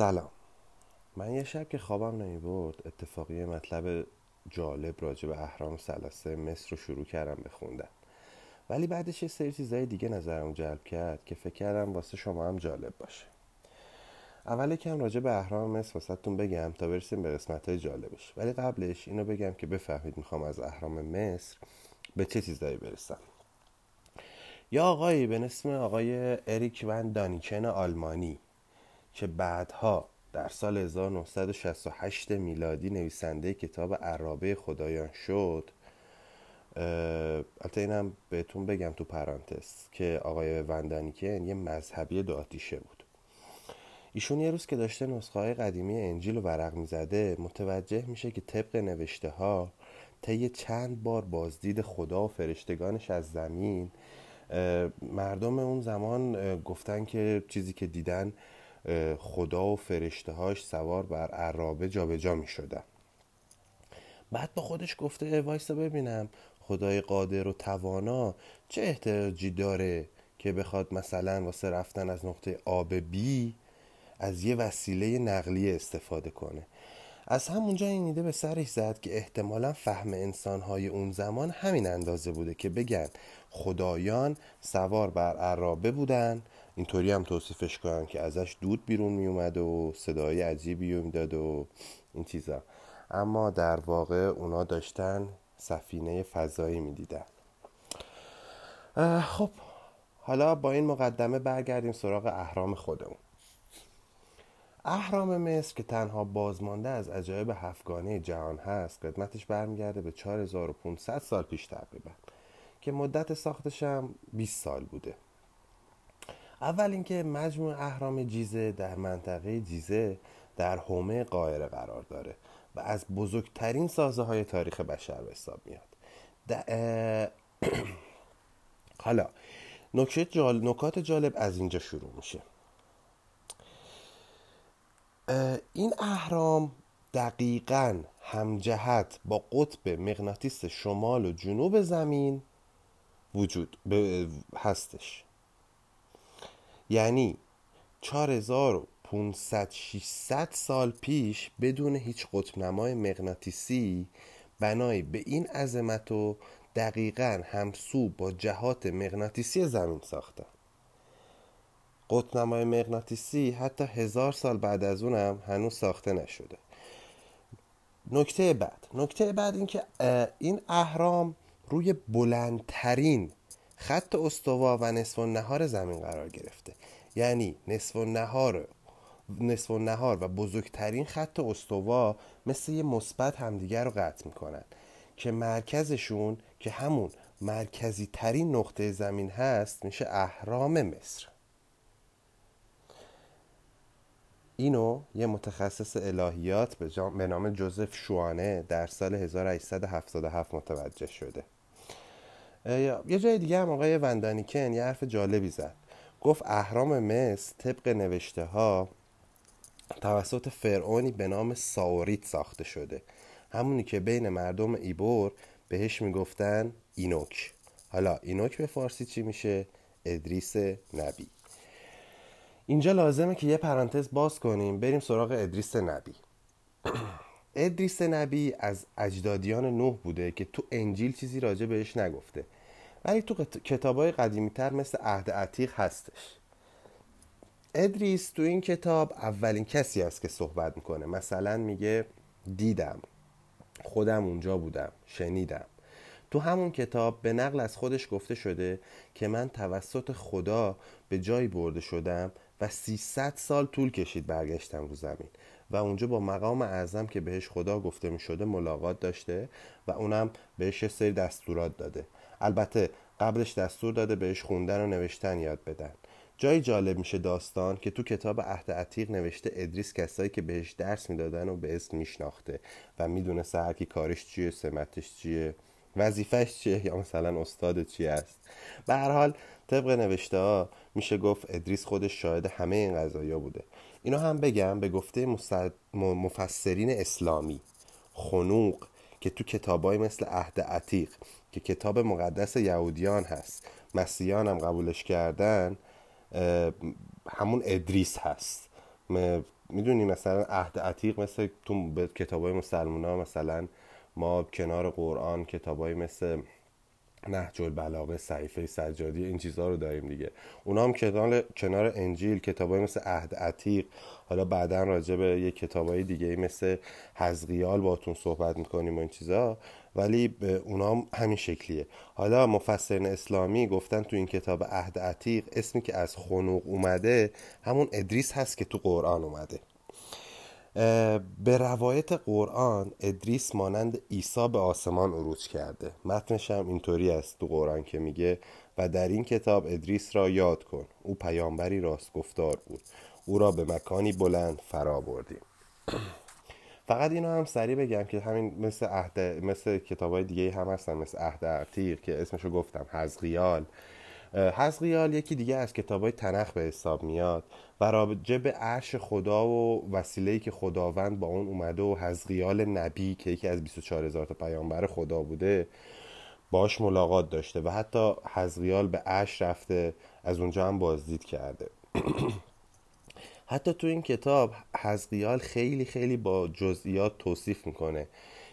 سلام. من یه شب که خوابم نمی برد اتفاقی مطلب جالب راجع به اهرام سلسه مصر رو شروع کردم بخوندن ولی بعدش یه سری چیزای دیگه نظرم جلب کرد که فکر کردم واسه شما هم جالب باشه. اول کم راجع به اهرام مصر واسهتون بگم تا برسیم به قسمت های جالبش. ولی قبلش اینو بگم که بفهمید می‌خوام از اهرام مصر به چه چیزایی برسم. یا آقایی به اسم آقای اریک ون دانیکن آلمانی. که بعدها در سال 1968 میلادی نویسنده کتاب عرابه خدایان شد البته اینم بهتون بگم تو پرانتز که آقای وندانیکن یه مذهبی دو آتیشه بود. ایشون یه روز که داشته نسخه های قدیمی انجیل و ورق می‌زده متوجه میشه که طبق نوشته ها طی چند بار بازدید خدا و فرشتگانش از زمین مردم اون زمان گفتن که چیزی که دیدن خدا و فرشته هاش سوار بر عرابه جابجا می شدن بعد با خودش گفته وایسا ببینم خدای قادر و توانا چه احتیاجی داره که بخواد مثلا واسه رفتن از نقطه آب بی از یه وسیله نقلیه استفاده کنه. از همونجا این ایده به سرش زد که احتمالا فهم انسانهای اون زمان همین اندازه بوده که بگن خدایان سوار بر عرابه بودن اینطوری هم توصیفش کنن که ازش دود بیرون می اومد و صدای عجیبی می‌داد و این چیزا. اما در واقع اونا داشتن سفینه فضایی می‌دیدن. خب حالا با این مقدمه برگردیم سراغ اهرام خودمون. اهرام مصر که تنها بازمانده از عجایب هفتگانه جهان هست قدمتش برمیگرده به 4500 سال پیش تقریبا که مدت ساختش هم 20 سال بوده. اول اینکه مجموع اهرام جیزه در منطقه جیزه در حومه قاهره قرار داره و از بزرگترین سازه های تاریخ بشر به حساب میاد. حالا نکات جالب از اینجا شروع میشه. این اهرام دقیقا همجهت با قطب مغناطیس شمال و جنوب زمین وجود هستش. یعنی 4500 600 سال پیش بدون هیچ قطب نمای مغناطیسی بنای به این عظمت و دقیقا همسو با جهات مغناطیسی زمین ساختن قطب نمای مغناطیسی حتی هزار سال بعد از اونم هنوز ساخته نشده. نکته بعد. نکته بعد این که این اهرام روی بلندترین خط استوا و نصف و نهار زمین قرار گرفته. یعنی نصف و نهار نصف و نهار و بزرگترین خط استوا مثل یه مثبت همدیگر رو قطع می‌کنن. که مرکزشون که همون مرکزی ترین نقطه زمین هست میشه اهرام مصر. اینو یه متخصص الهیات به نام جوزف شوانه در سال 1877 متوجه شده. یه جای دیگه هم آقای وندانیکن یه حرف جالبی زد. گفت اهرام مصر طبق نوشته ها توسط فرعونی به نام ساوریت ساخته شده. همونی که بین مردم ایبور بهش می‌گفتن اینوک. حالا اینوک به فارسی چی میشه؟ ادریس نبی. اینجا لازمه که یه پرانتز باز کنیم. بریم سراغ ادریس نبی. ادریس نبی از اجدادیان نوح بوده که تو انجیل چیزی راجع بهش نگفته. ولی تو کتابای قدیمی تر مثل عهد عتیق هستش. ادریس تو این کتاب اولین کسی است که صحبت می‌کنه. مثلا میگه دیدم. خودم اونجا بودم. شنیدم. تو همون کتاب به نقل از خودش گفته شده که من توسط خدا به جایی برده شدم و 300 سال طول کشید برگشتم رو زمین. و اونجا با مقام اعظم که بهش خدا گفته می شده ملاقات داشته و اونم بهش سری دستورات داده. البته قبلش دستور داده بهش خوندن و نوشتن یاد بدن. جایی جالب میشه داستان که تو کتاب عهد عتیق نوشته ادریس کسایی که بهش درس می‌دادن و به اسم میشناخته و می‌دونه هر کی کارش چیه سمتش چیه وظیفش چیه یا مثلا استاد چی است. به هر حال طبق نوشته ها میشه گفت ادریس خودش شاهد همه این قضايا بوده. اینو هم بگم به گفته مفسرین اسلامی. خنوق که تو کتابای مثل عهد عتیق که کتاب مقدس یهودیان هست مسیحیان هم قبولش کردن همون ادریس هست. می‌دونی مثلا عهد عتیق مثل تو کتابای مسلمان ها مثلا ما کنار قرآن کتابای مثل نهج البلاغه صحیفه سجادی این چیزها رو داریم دیگه. اونا هم کنار, کنار انجیل کتابای مثل عهد عتیق. حالا بعدا راجع به یه کتابای دیگه مثل حزقیال باتون صحبت می‌کنیم و این چیزها ولی اونا هم همین شکلیه. حالا مفسرین اسلامی گفتن تو این کتاب عهد عتیق اسمی که از خنوق اومده همون ادریس هست که تو قرآن اومده. به روایت قرآن ادریس مانند عیسی به آسمان عروج کرده. متنش هم اینطوری است تو قرآن که میگه و در این کتاب ادریس را یاد کن او پیامبری راست گفتار بود. او را به مکانی بلند فرا بردیم. فقط اینو هم سریع بگم که همین مثل عهد مثل کتاب های دیگه هم هستن مثل عهد عتیق که اسمشو گفتم حزقیال حزقیال یکی دیگه از کتاب های تنخ به حساب میاد و راجع به عرش خدا و وسیله‌ای که خداوند با اون اومده و حزقیال نبی که یکی از 24 هزار تا پیامبر خدا بوده باش ملاقات داشته و حتی حزقیال به عرش رفته از اونجا هم بازدید کرده. حتی تو این کتاب حزقیال خیلی خیلی با جزئیات توصیف می‌کنه.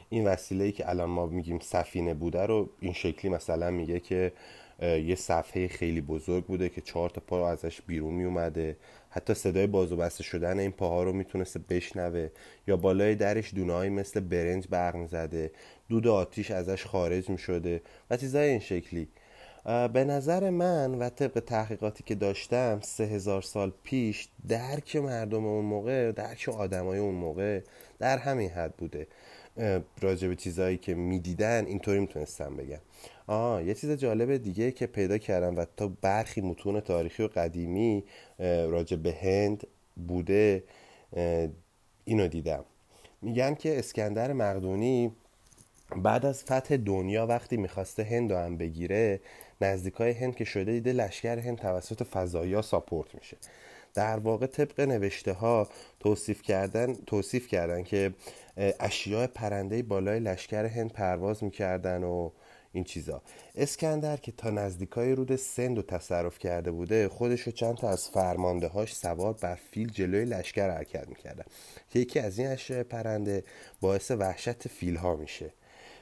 این وسیله که الان ما میگیم سفینه بوده رو این شکلی مثلا میگه که یه صفحه خیلی بزرگ بوده که چهار تا پا ازش بیرون می اومده. حتی صدای بازو بسته شدن این پاها رو می‌تونسته بشنوه. یا بالای درش دونایی مثل برنج برق می‌زده. دود آتیش ازش خارج می شده و چیزای این شکلی. به نظر من و طبق تحقیقاتی که داشتم سه هزار سال پیش درک مردم اون موقع درک آدمای اون موقع در همین حد بوده. راجع به چیزهایی که می‌دیدن اینطوری می‌تونستم بگم. آه یه چیز جالب دیگه که پیدا کردم و تا برخی متون تاریخی و قدیمی راجع به هند بوده اینو دیدم. میگن که اسکندر مقدونی بعد از فتح دنیا وقتی می‌خواسته هند رو هم بگیره نزدیکای هند که شده دیده لشکر هند توسط فضایی ساپورت میشه. در واقع طبق نوشته ها توصیف کردن توصیف کردن که اشیاء پرنده بالای لشکر هند پرواز می‌کردن و این چیزا. اسکندر که تا نزدیکای رود سند و تصرف کرده بوده خودش و چند تا از فرمانده هاش سوار بر فیل جلوی لشکر حرکت می‌کردن که یکی از این اشیاء پرنده باعث وحشت فیل ها میشه.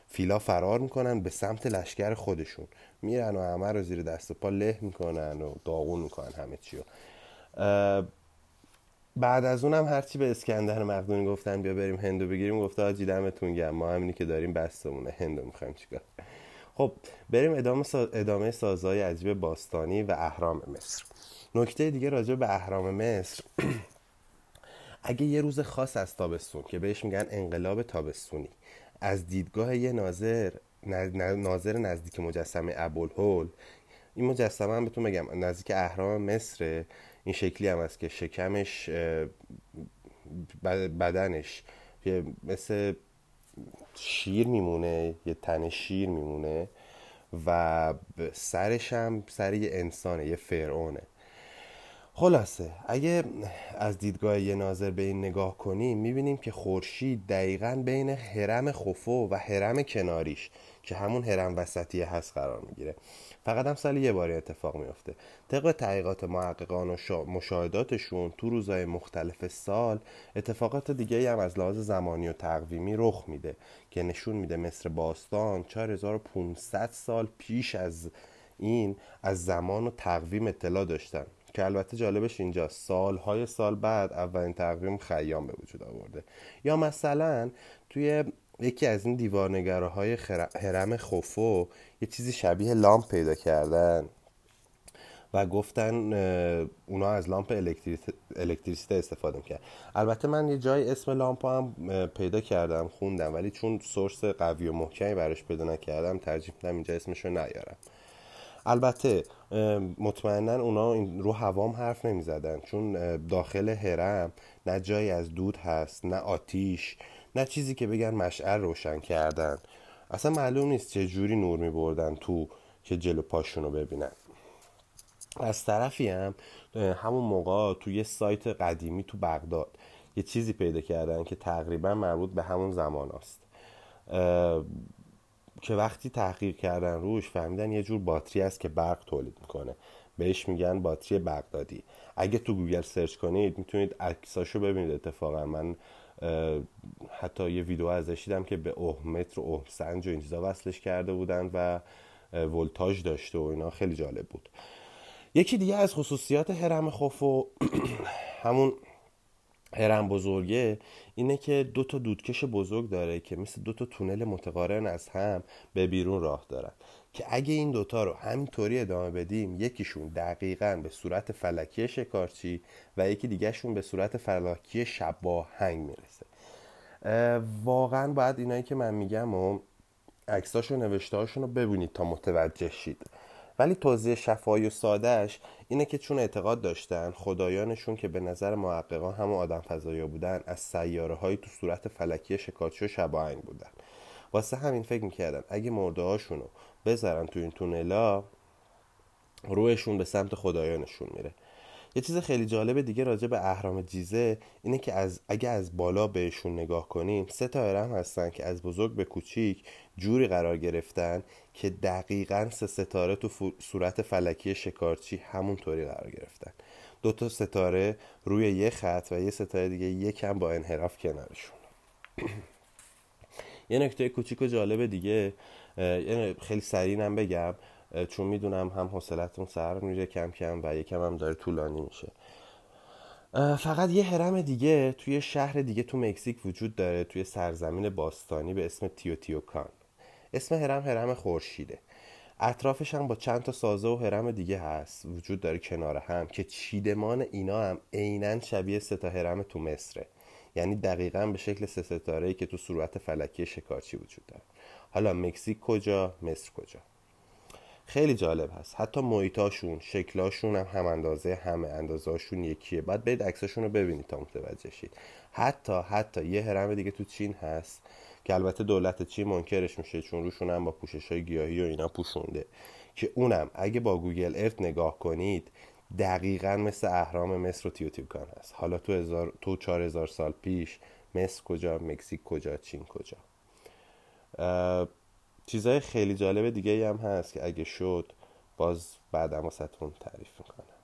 فیلا فرار می‌کنن به سمت لشکر خودشون. میرن و همه رو زیر دست و پا له می‌کنن و داغون می‌کنن همه چیو. بعد از اونم هرچی به اسکندر مقدونی گفتن بیا بریم هندو بگیریم گفته آجی دمتون گم ما همینی که داریم بستمونه هندو می‌خوایم چیکار؟ خب بریم ادامه, سا... ادامه سازهای عجیب باستانی و اهرام مصر. نکته دیگه راجع به اهرام مصر اگه یه روز خاص از تابستون که بهش میگن انقلاب تابستونی از دیدگاه یه ناظر ناظر نزدیک مجسمه ابوالهول این مجسمه هم بهتون بگم نزدیک اهرام مصر این شکلی هم است که شکمش بدنش مثل شیر میمونه یه تن شیر میمونه و سرش هم سر یه انسانه یه فرعونه. خلاصه اگه از دیدگاه یه ناظر به این نگاه کنیم می‌بینیم که خورشید دقیقا بین حرم خفو و حرم کناریش که همون حرم وسطی هست قرار می‌گیره. فقط هم سال یه باری اتفاق میفته طبق تحقیقات محققان و مشاهداتشون تو روزهای مختلف سال اتفاقات دیگه هم از لحاظ زمانی و تقویمی رخ میده که نشون میده مصر باستان 4500 سال پیش از این از زمان و تقویم اطلاع داشتن. که البته جالبش اینجا سالهای سال بعد اولین تقویم خیام به وجود آورده. یا مثلا توی یکی از این دیوارنگره های حرم خفو یه چیزی شبیه لامپ پیدا کردن و گفتن اونا از لامپ الکتریسیته استفاده می‌کرد البته من یه جای اسم لامپ هم پیدا کردم خوندم ولی چون سورس قوی و محکمی براش پیدا نکردم ترجیح میدم اینجا اسمشو نیارم. البته مطمئنا اونا رو هوام حرف نمی زدن چون داخل هرم نه جایی از دود هست نه آتیش نه چیزی که بگن مشعل روشن کردن. اصلا معلوم نیست چه جوری نور می بردن تو که جلو پاشون رو ببینن. از طرفی هم همون موقع تو یه سایت قدیمی تو بغداد یه چیزی پیدا کردن که تقریبا مربوط به همون زمان است که وقتی تحقیق کردن روش فهمیدن یه جور باتری است که برق تولید می‌کنه. بهش میگن باتری بغدادی. اگه تو گوگل سرچ کنید می‌تونید عکساشو ببینید. اتفاقا من حتی یه ویدیو ازش دیدم که به اهم‌متر و اهم سنج و این چیزا وصلش کرده بودن و ولتاژ داشته و اینا. خیلی جالب بود. یکی دیگه از خصوصیات هرم خوفو همون هرم بزرگه اینه که دو تا دودکش بزرگ داره که مثل دو تا تونل متقارن از هم به بیرون راه دارن. که اگه این دوتا رو همینطوری ادامه بدیم یکیشون دقیقا به صورت فلکی شکارچی و یکی دیگهشون به صورت فلکی شبا هنگ می‌رسه. واقعا باید اینایی که من میگم و عکساش و نوشتهاشون رو ببینید تا متوجه شید. ولی توضیح شفایی و سادهش اینه که چون اعتقاد داشتن خدایانشون که به نظر محققان همون آدم فضایا بودن از سیاره های تو صورت فلکی شکارچی و شباهنگ بودن. واسه همین فکر می‌کردن اگه مرده هاشونو بذارن تو این تونلا روحشون به سمت خدایانشون میره. یه چیز خیلی جالب دیگه راجع به اهرام جیزه اینه که از اگه از بالا بهشون نگاه کنیم سه تا هرم هستن که از بزرگ به کوچیک جوری قرار گرفتن که دقیقا سه ستاره تو صورت فلکی شکارچی همونطوری قرار گرفتن. دو تا ستاره روی یه خط و یه ستاره دیگه یکم با انحراف کنارشون. یه نکته کوچیک و جالب دیگه خیلی سریع بگم. چون می‌دونم هم حوصلتون سر میره کم کم و یکم هم داره طولانی میشه. فقط یه هرم دیگه توی شهر دیگه تو مکزیک وجود داره توی سرزمین باستانی به اسم تیوتیوکان. اسم هرم هرم خورشیده. اطرافش هم با چند تا سازه و هرم دیگه هست. وجود داره کنار هم که چیدمان اینا هم عینا شبیه سه تا هرم تو مصره. یعنی دقیقا به شکل سه ستاره که تو صورت فلکی شکارچی وجود داره. حالا مکزیک کجا؟ مصر کجا؟ خیلی جالب هست. حتی محیطاشون شکلاشون هم هم اندازه همه اندازهاشون یکیه. بعد برید عکساشون رو ببینید تا متوجه شید. حتی حتی یه هرم دیگه تو چین هست که البته دولت چین منکرش میشه چون روشون هم با پوشش های گیاهی و اینا پوشونده. که اونم اگه با گوگل ارت نگاه کنید دقیقا مثل اهرام مصر و تیوتیوکان هست. حالا تو, هزار، تو چار هزار سال پیش مصر کجا مکزیک کجا چین کجا؟ چیزهای خیلی جالب دیگه هم هست که اگه شد باز بعدم واسهتون تعریف می‌کنم.